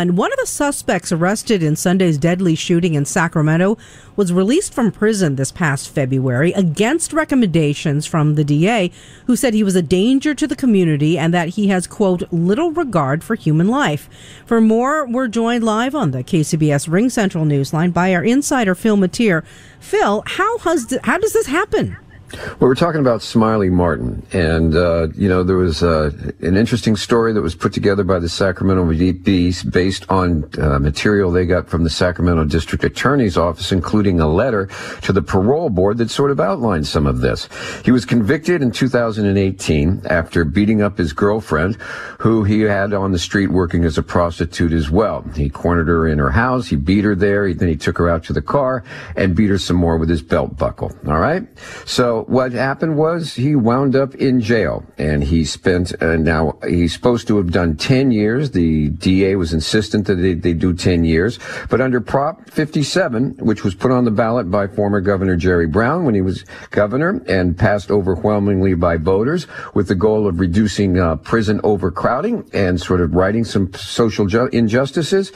And one of the suspects arrested in Sunday's deadly shooting in Sacramento was released from prison this past February against recommendations from the DA, who said he was a danger to the community and that he has, quote, little regard for human life. For more, we're joined live on the KCBS RingCentral Newsline by our insider, Phil Matier. Phil, how, has, how does this happen? Well, we're talking about Smiley Martin, and uh, you know there was uh, an interesting story that was put together by the Sacramento Bee based on uh, material they got from the Sacramento District Attorney's Office, including a letter to the parole board that sort of outlined some of this. He was convicted in 2018 after beating up his girlfriend, who he had on the street working as a prostitute as well. He cornered her in her house, he beat her there, then he took her out to the car and beat her some more with his belt buckle. All right, so what happened was he wound up in jail and he spent, uh, now he's supposed to have done 10 years. The DA was insistent that they, they do 10 years. But under Prop 57, which was put on the ballot by former Governor Jerry Brown when he was governor and passed overwhelmingly by voters with the goal of reducing uh, prison overcrowding and sort of righting some social ju- injustices,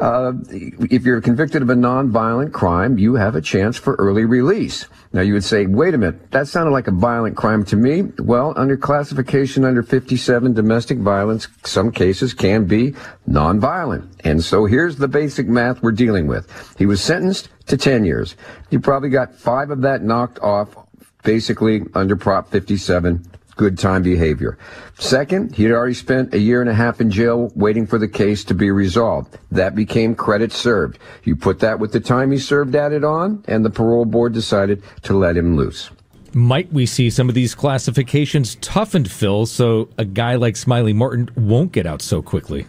uh, if you're convicted of a nonviolent crime, you have a chance for early release. Now you would say, wait a minute, that sounded like a violent crime to me. Well, under classification under 57, domestic violence, some cases can be nonviolent. And so here's the basic math we're dealing with. He was sentenced to 10 years. He probably got five of that knocked off basically under Prop 57 good time behavior. Second, he had already spent a year and a half in jail waiting for the case to be resolved. That became credit served. You put that with the time he served added on, and the parole board decided to let him loose. Might we see some of these classifications toughened, Phil, so a guy like Smiley Martin won't get out so quickly?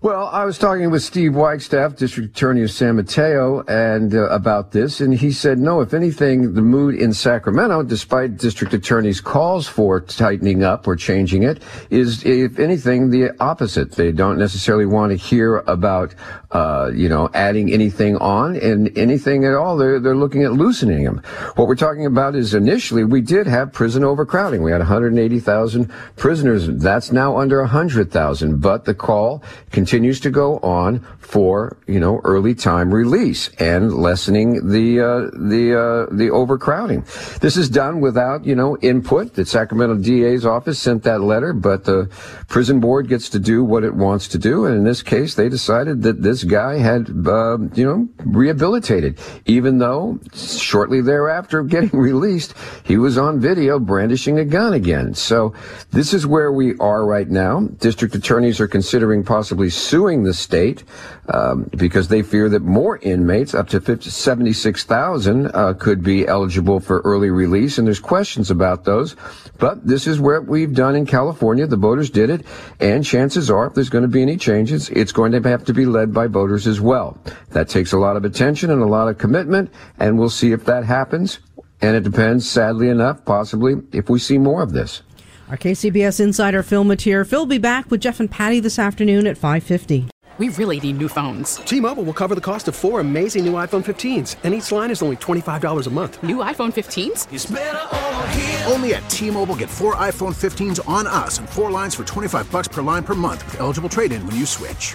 Well, I was talking with Steve Wagstaffe, District Attorney of San Mateo, and uh, about this, and he said, no, if anything, the mood in Sacramento, despite District Attorney's calls for tightening up or changing it, is, if anything, the opposite. They don't necessarily want to hear about, uh, you know, adding anything on and anything at all. They're, they're looking at loosening them. What we're talking about is initially we did have prison overcrowding. We had 180,000 prisoners. That's now under 100,000, but the call continues to go on for you know early time release and lessening the uh, the uh, the overcrowding. This is done without you know input. The Sacramento DA's office sent that letter, but the prison board gets to do what it wants to do, and in this case, they decided that this guy had uh, you know rehabilitated, even though shortly thereafter getting released, he was on video brandishing a gun again. So this is where we are right now. District attorneys are considering possibly suing the state um, because they fear that more inmates, up to 50, 76,000, uh, could be eligible for early release. And there's questions about those. But this is what we've done in California. The voters did it. And chances are, if there's going to be any changes, it's going to have to be led by voters as well. That takes a lot of attention and a lot of commitment. And we'll see if that happens. And it depends, sadly enough, possibly, if we see more of this. Our KCBS insider Phil Matier. Phil will be back with Jeff and Patty this afternoon at 5.50. We really need new phones. T-Mobile will cover the cost of four amazing new iPhone 15s, and each line is only $25 a month. New iPhone 15s? Only at T-Mobile get four iPhone 15s on us and four lines for 25 bucks per line per month with eligible trade-in when you switch.